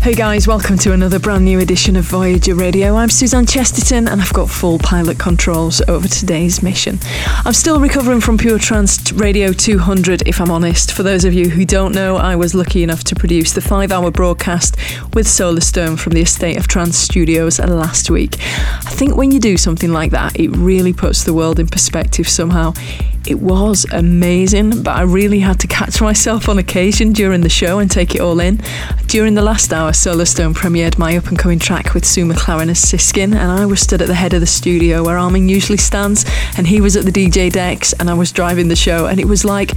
Hey guys, welcome to another brand new edition of Voyager Radio. I'm Suzanne Chesterton and I've got full pilot controls over today's mission. I'm still recovering from Pure Trance Radio 200, if I'm honest. For those of you who don't know, I was lucky enough to produce the five hour broadcast with Solarstone from the A State of Trance Studios last week. I think when you do something like that, it really puts the world in perspective somehow. It was amazing, but I really had to catch myself on occasion during the show and take it all in. During the last hour, Solarstone premiered my up and coming track with Sue McLaren as Siskin, and I was stood at the head of the studio where Armin usually stands, and he was at the DJ decks, and I was driving the show, and it was like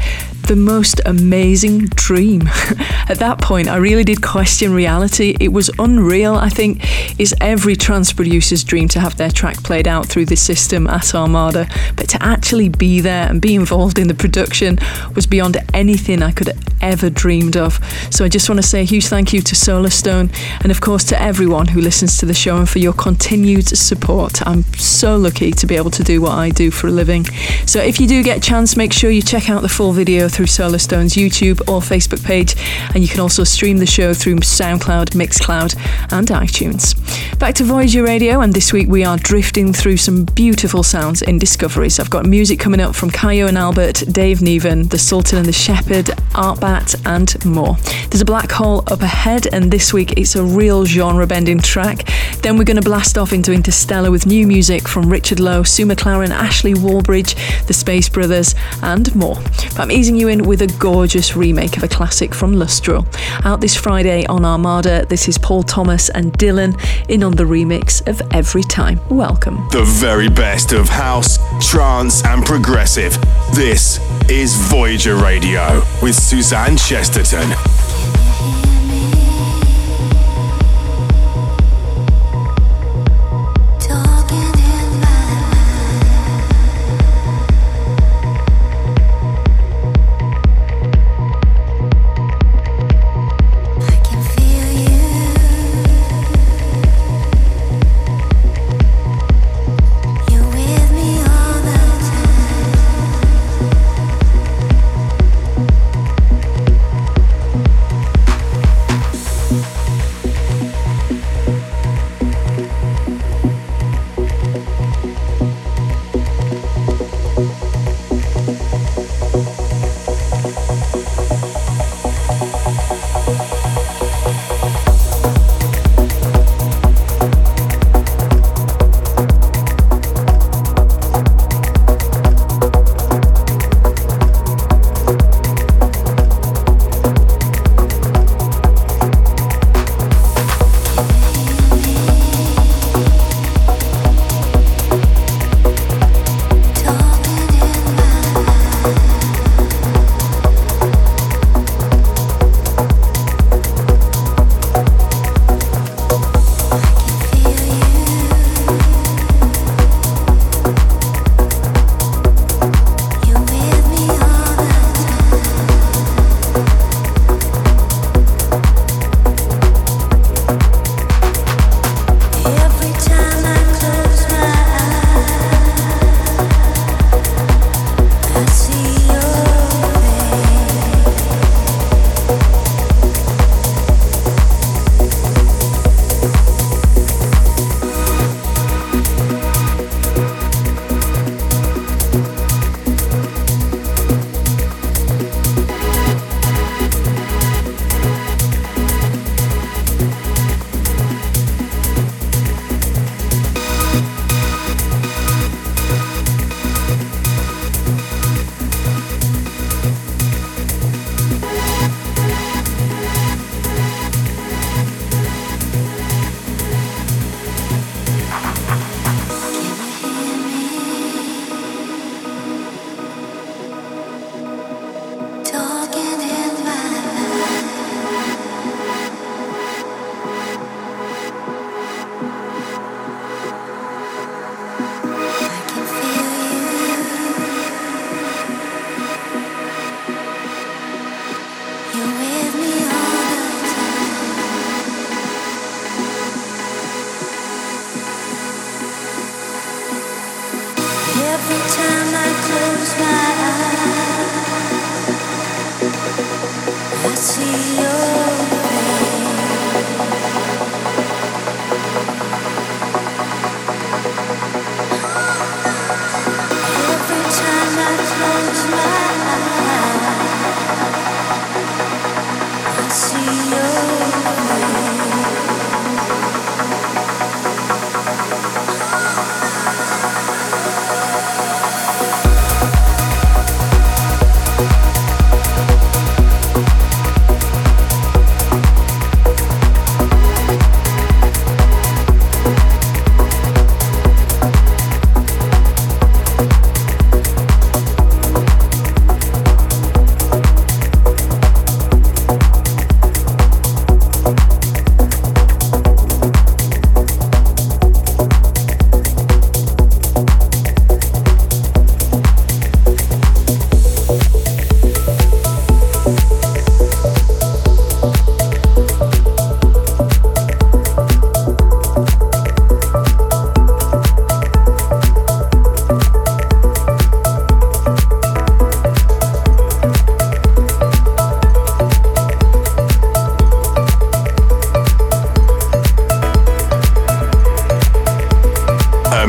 the most amazing dream. at that point, I really did question reality. It was unreal. I think it's every trance producer's dream to have their track played out through the system at Armada, but to actually be there and be involved in the production was beyond anything I could ever dreamed of. So I just want to say a huge thank you to Solarstone and of course to everyone who listens to the show and for your continued support. I'm so lucky to be able to do what I do for a living. So if you do get a chance, make sure you check out the full video through Solarstone's YouTube or Facebook page and you can also stream the show through SoundCloud, Mixcloud and iTunes. Back to Voyager Radio and this week we are drifting through some beautiful sounds in Discoveries. I've got music coming up from Kyau and Albert, Dave Neven, The Sultan and the Shepard, Artbat, and more. There's a black hole up ahead, and this week it's a real genre bending track. Then we're going to blast off into Interstellar with new music from Richard Lowe, Sue McLaren, Ashley Wallbridge, The Space Brothers, and more. But I'm easing you with a gorgeous remake of a classic from Lustral. Out this Friday on Armada, this is Paul Thomas and Dylan in on the remix of Every Time. Welcome. The very best of house, trance, and progressive. This is Voyager Radio with Suzanne Chesterton.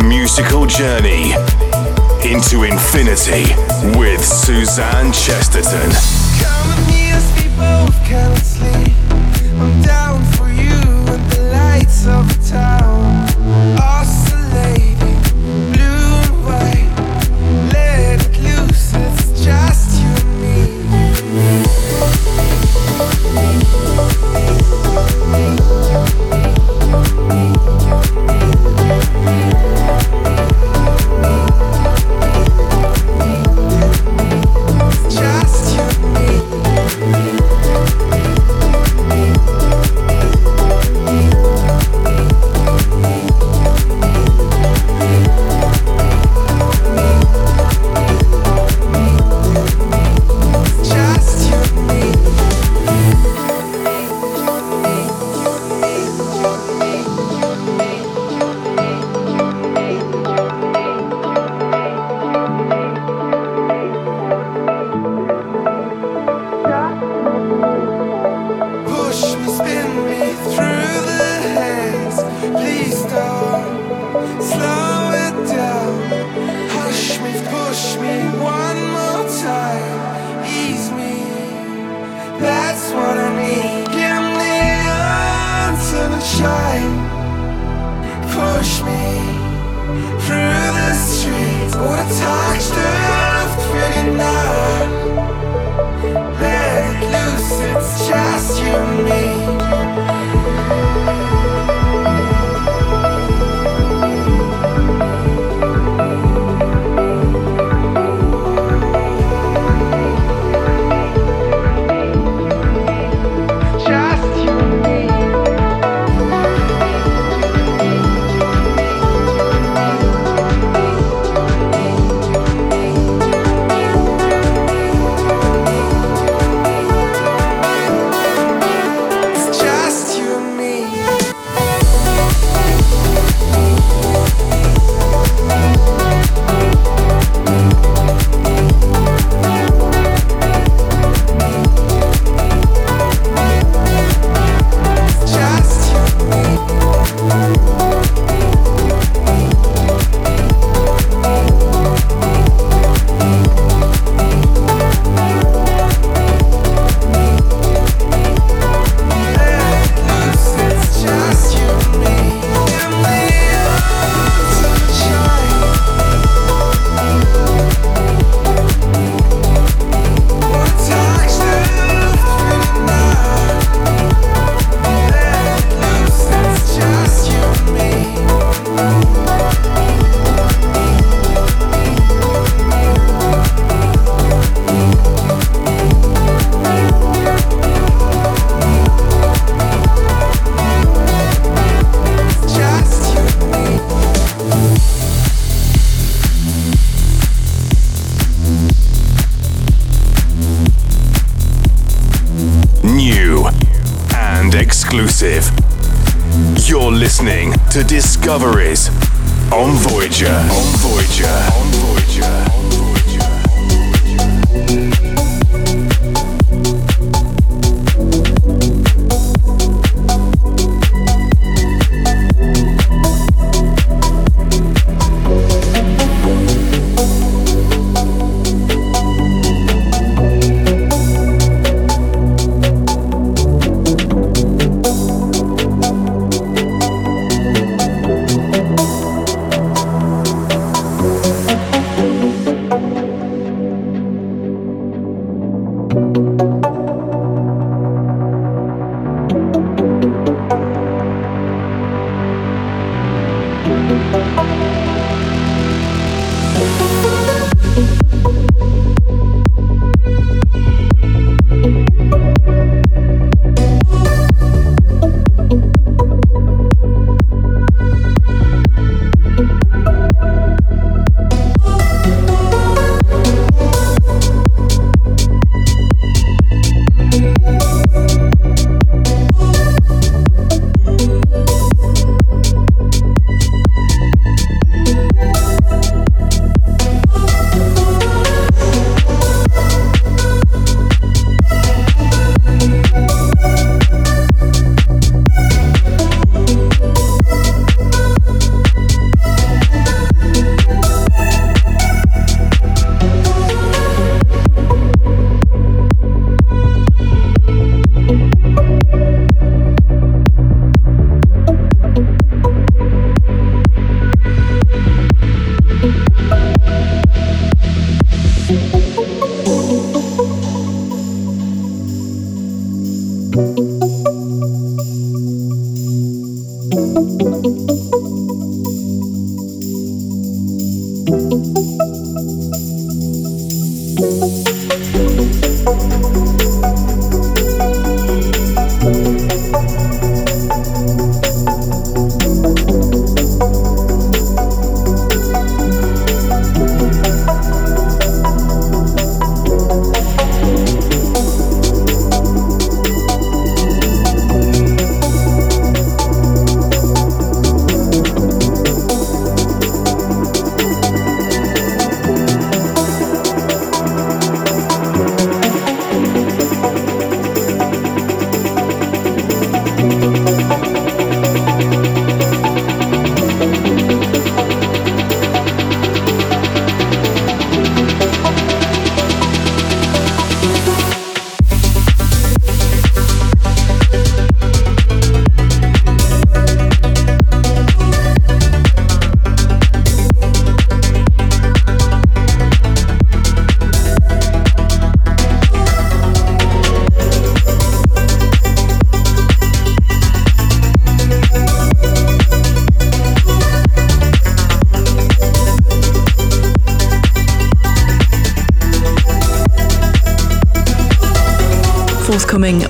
Exclusive. You're listening to Discoveries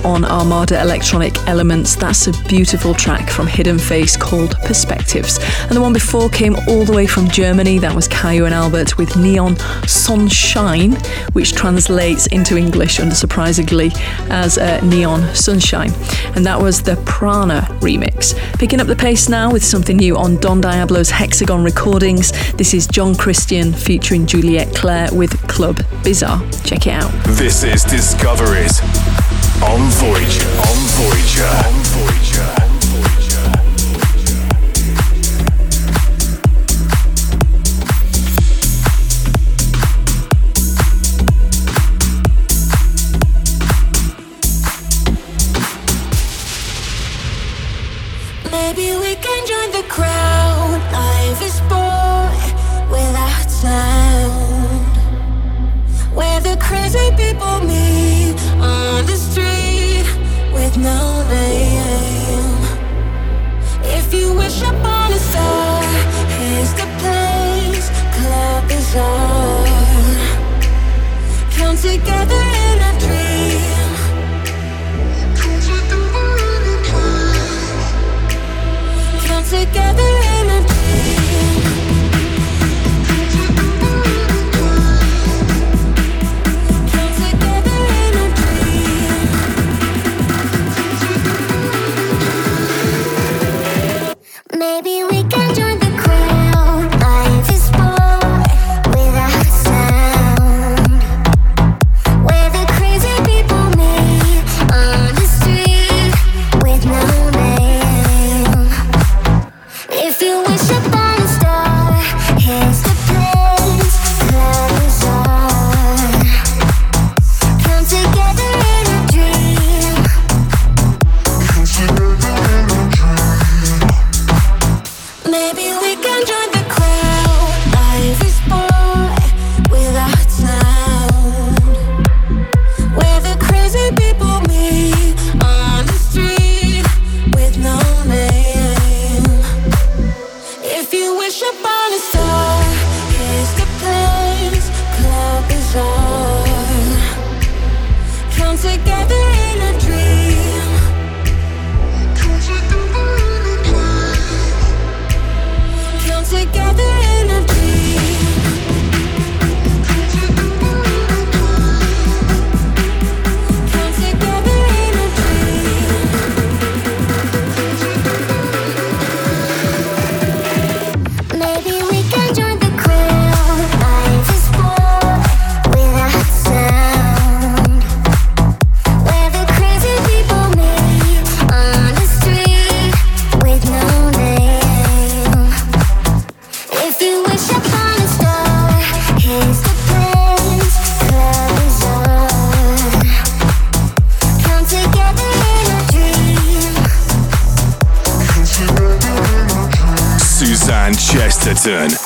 on Armada Electronic Elements. That's a beautiful track from Hidden Face called Perspectives. And the one before came all the way from Germany. That was Kyau and Albert with Neon Sunshine, which translates into English, unsurprisingly, as uh, Neon Sunshine. And that was the Prana remix. Picking up the pace now with something new on Don Diablo's Hexagon Recordings. This is John Christian featuring Juliet Claire with Club Bizarre. Check it out. This is Discoveries on Voyager. On Voyager. On Voyager. Hören.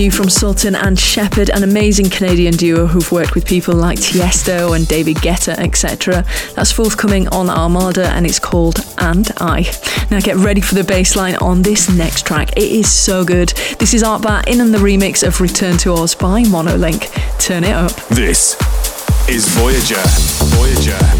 New from Sultan and Shepard, an amazing Canadian duo who've worked with people like Tiesto and David Guetta, etc. That's forthcoming on Armada and it's called And I. Now get ready for the bass line on this next track. It is so good. This is Artbat in and the remix of Return to Oz by Monolink. Turn it up. This is Voyager. Voyager.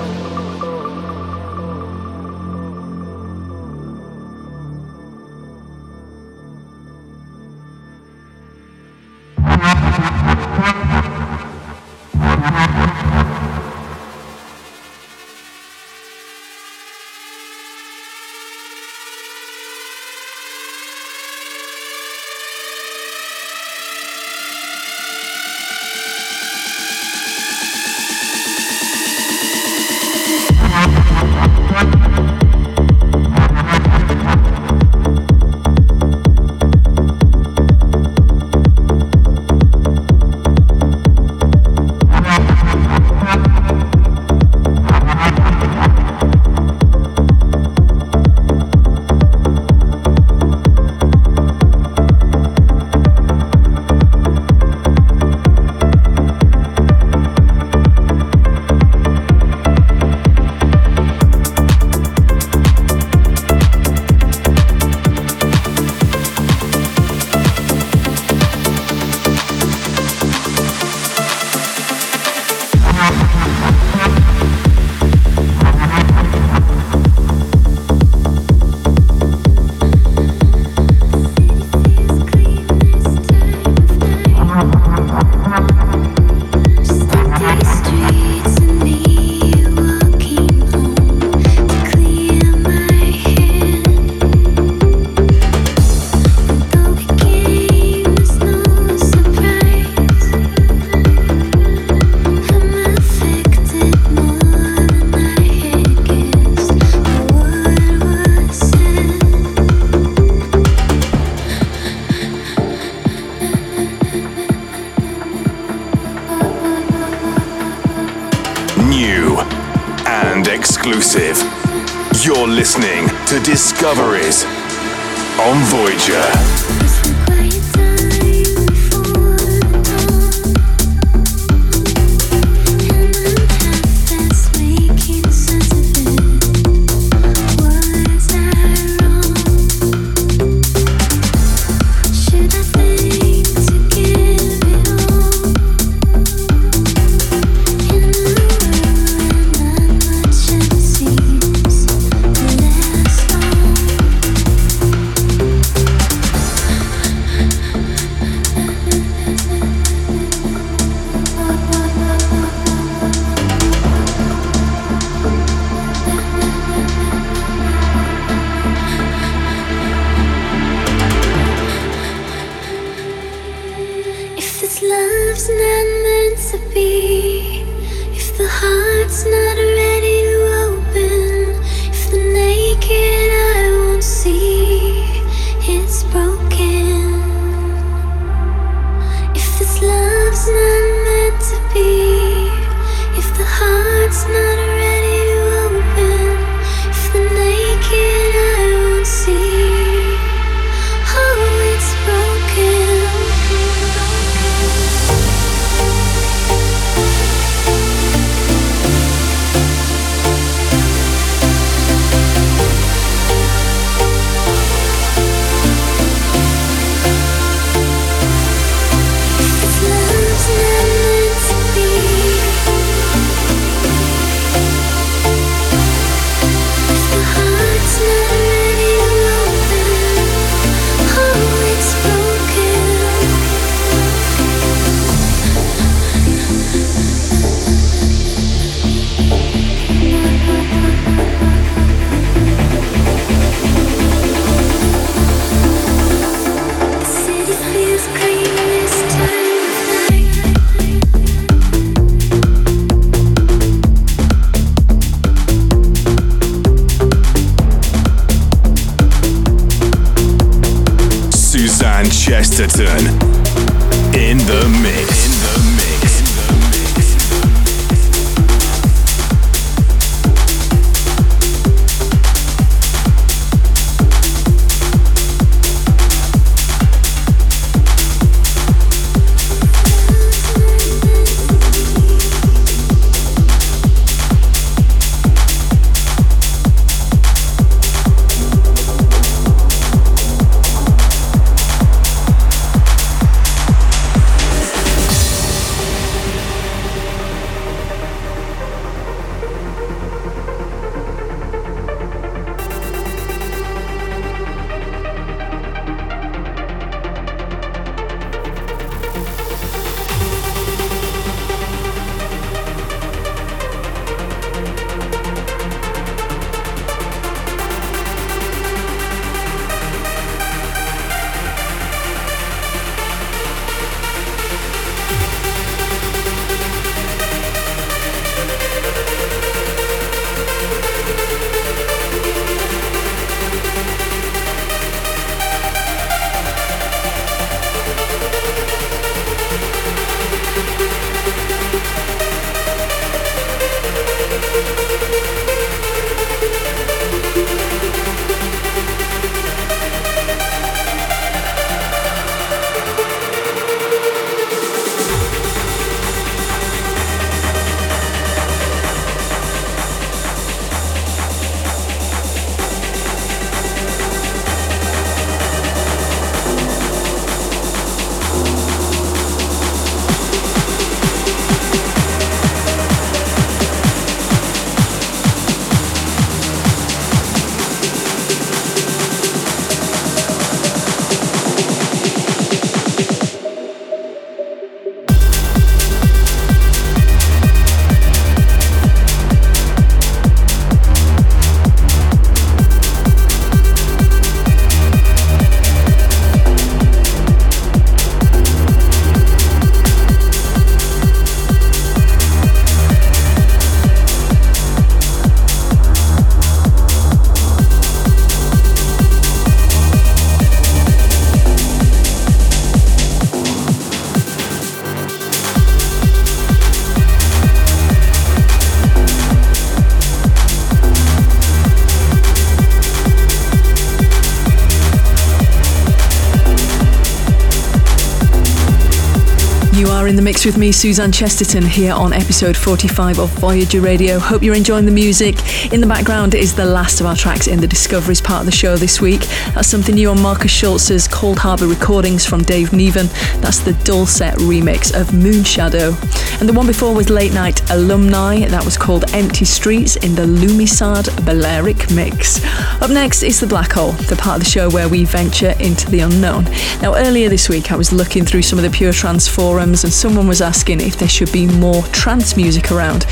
Mix with me, Suzanne Chesterton, here on episode 45 of Voyager Radio. Hope you're enjoying the music. In the background is the last of our tracks in the Discoveries part of the show this week. That's something new on Marcus Schulz's Coldharbour recordings from Dave Neven. That's the Dulcet remix of Moonshadow. And the one before was Late Night Alumni. That was called Empty Streets in the Lumisad Balearic mix. Up next is The Black Hole, the part of the show where we venture into the unknown. Now, earlier this week, I was looking through some of the Pure Trance forums and someone was asking if there should be more trance music around.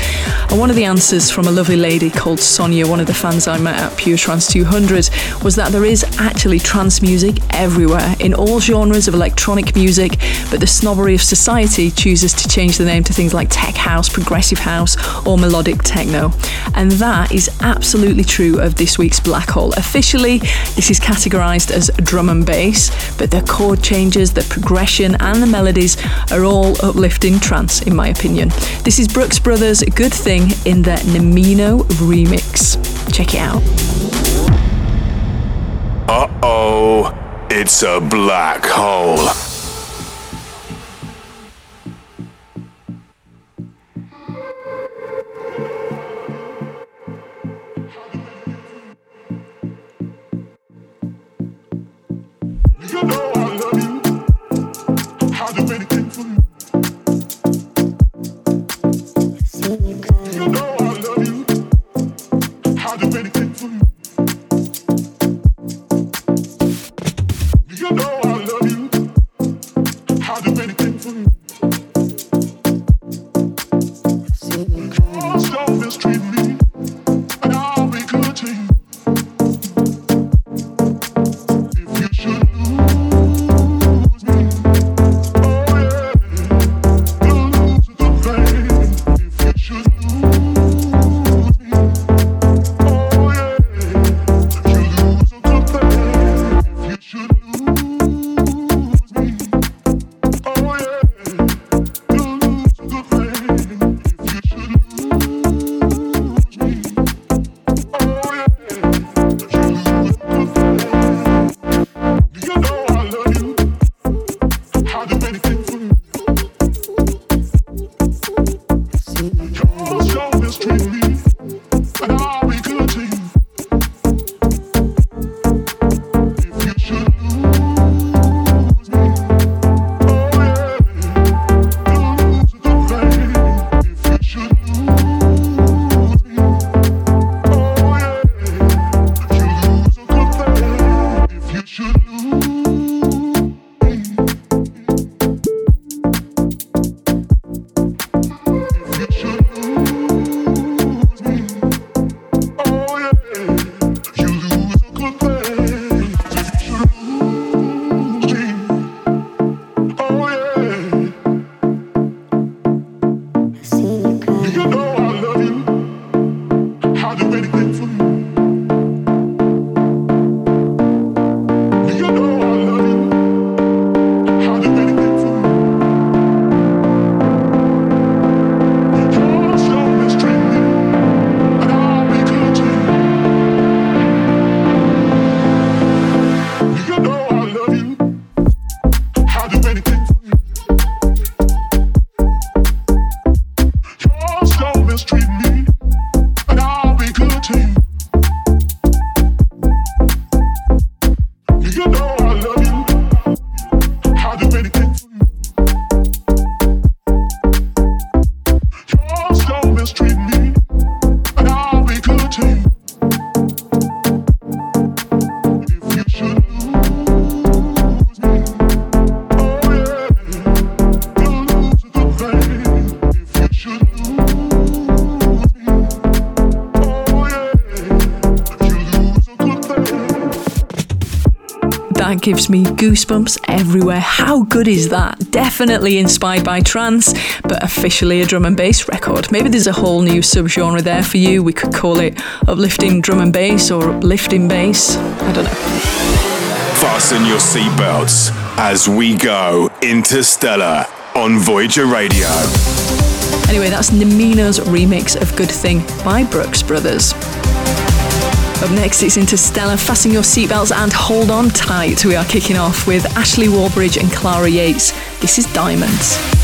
And one of the answers from a lovely lady called Sonia, one of the fans I met at Pure Trance 200, was that there is actually trance music everywhere in all genres of electronic music, but the snobbery of society chooses to change the name to things like tech house, progressive house, or melodic techno. And that is absolutely true of this week's Black Hole. Officially, this is categorized as drum and bass, but the chord changes, the progression, and the melodies are all uplifting trance, in my opinion. This is Brooks Brothers' Good Thing in the Nemino remix. Check it out. Uh oh, it's a black hole. Gives me goosebumps everywhere. How good is that? Definitely inspired by trance, but officially a drum and bass record. Maybe there's a whole new subgenre there for you. We could call it uplifting drum and bass or uplifting bass. I don't know. Fasten your seatbelts as we go interstellar on Voyager Radio. Anyway, that's Namino's remix of Good Thing by Brooks Brothers. Up next, it's Interstellar. Fasten your seatbelts and hold on tight. We are kicking off with Ashley Wallbridge and Clara Yates. This is Diamonds.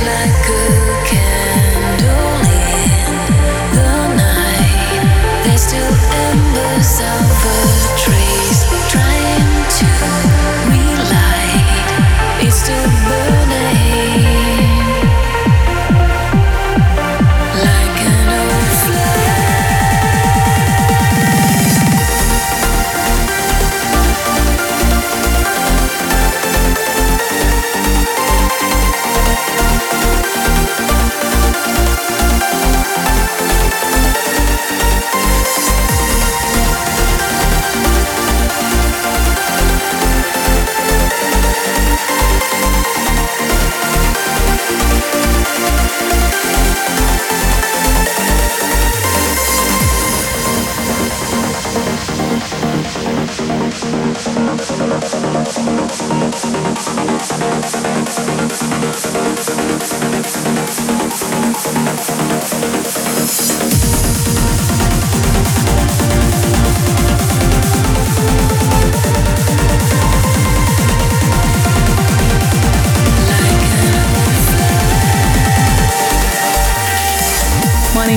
Like a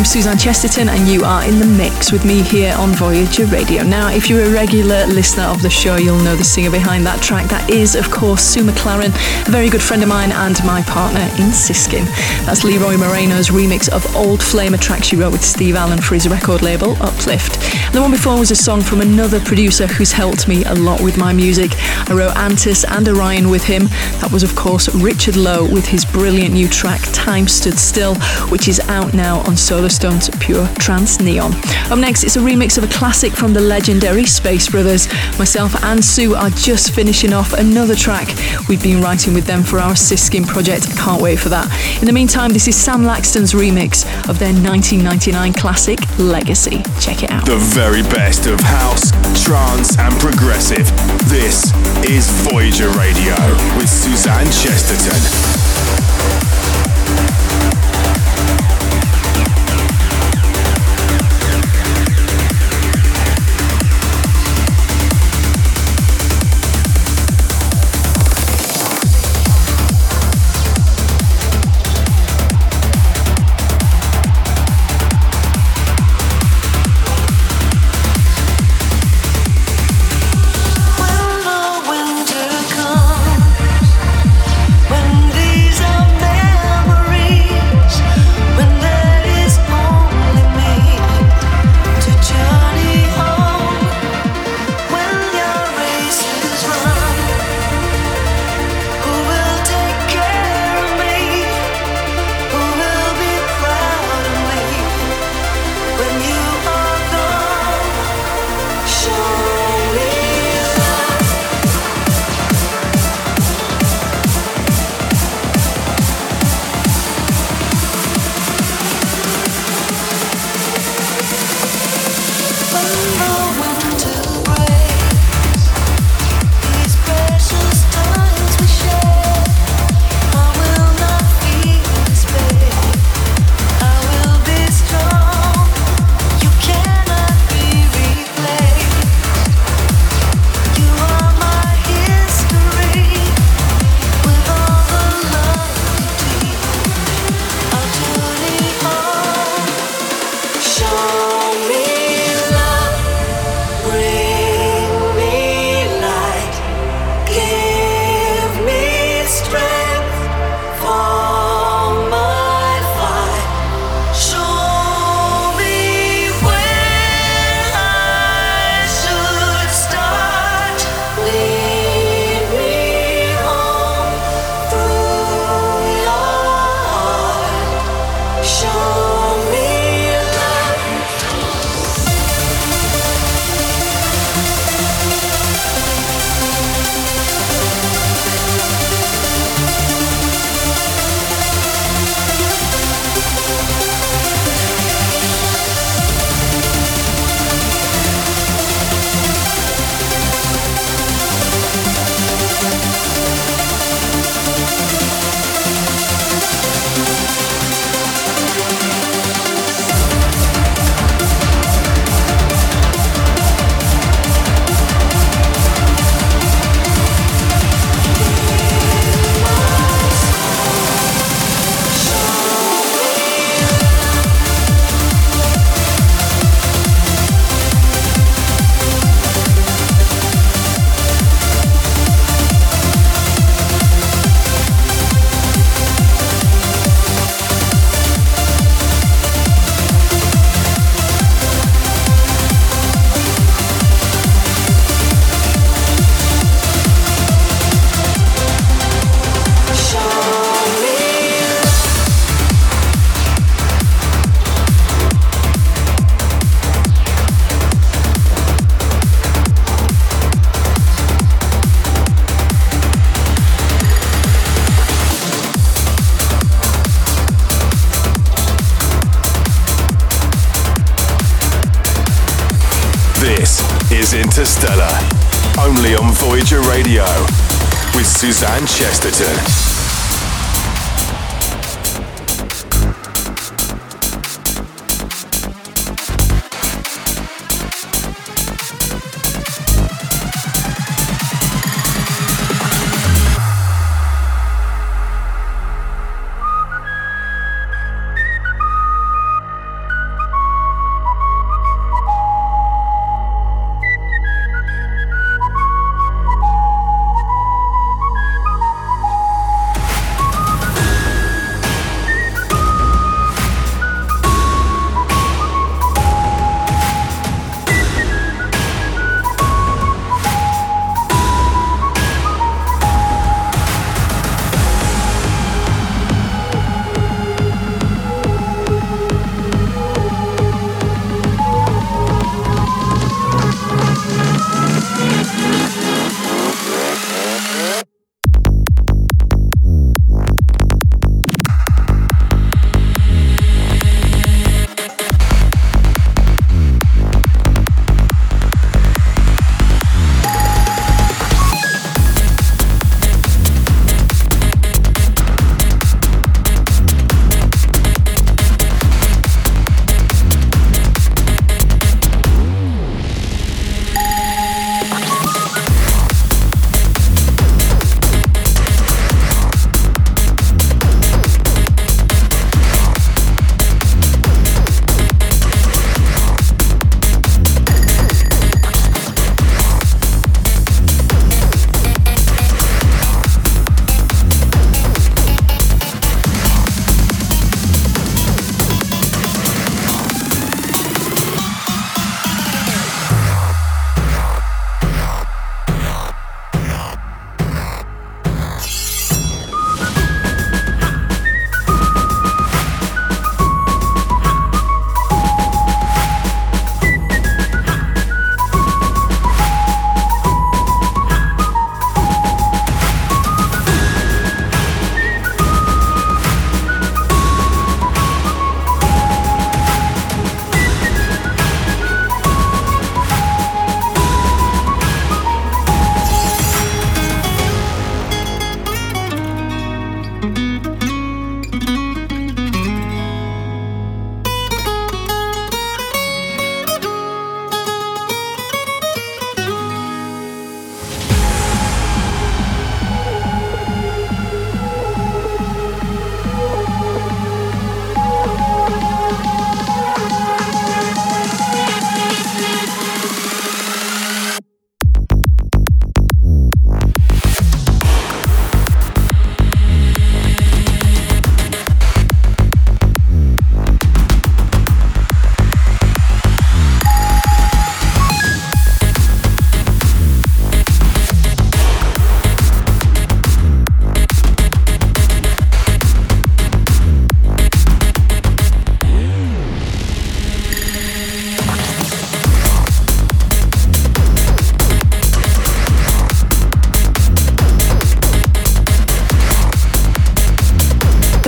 Suzanne Chesterton, and you are in the mix with me here on Voyager Radio. Now, if you're a regular listener of the show, you'll know the singer behind that track. That is, of course, Sue McLaren, a very good friend of mine and my partner in Siskin. That's Leroy Moreno's remix of Old Flame, a track she wrote with Steve Allen for his record label, Uplift. And the one before was a song from another producer who's helped me a lot with my music. I wrote Antis and Orion with him. That was, of course, Richard Lowe with his brilliant new track, Time Stood Still, which is out now on Solarstone's Pure Trance Neon. Up next, it's a remix of a classic from the legendary Space Brothers. Myself and Sue are just finishing off another track we've been writing with them for our Siskin project. Can't wait for that. In the meantime, this is Sam Laxton's remix of their 1999 classic Legacy. Check it out. The very best of house, trance, and progressive. This is Voyager Radio with Suzanne Chesterton. Voyager Radio with Suzanne Chesterton.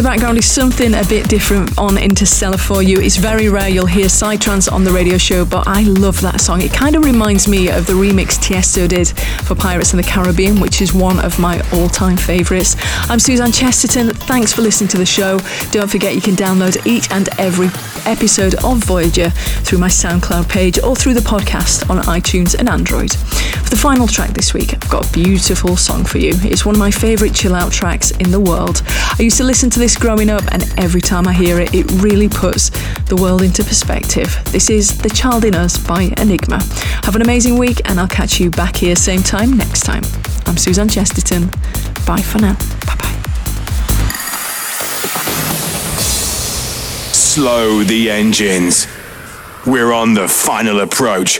Background is something a bit different on Interstellar for you. It's very rare you'll hear Psytrance on the radio show, but I love that song. It kind of reminds me of the remix Tiesto did for Pirates in the Caribbean, which is one of my all time favourites. I'm Suzanne Chesterton. Thanks for listening to the show. Don't forget you can download each and every episode of Voyager through my SoundCloud page or through the podcast on iTunes and Android. For the final track this week, I've got a beautiful song for you. It's one of my favourite chill out tracks in the world. I used to listen to this growing up, and every time I hear it, it really puts the world into perspective. This is The Child in Us by Enigma. Have an amazing week, and I'll catch you back here same time next time. I'm Suzanne Chesterton. Bye for now. Bye bye. Slow the engines. We're on the final approach.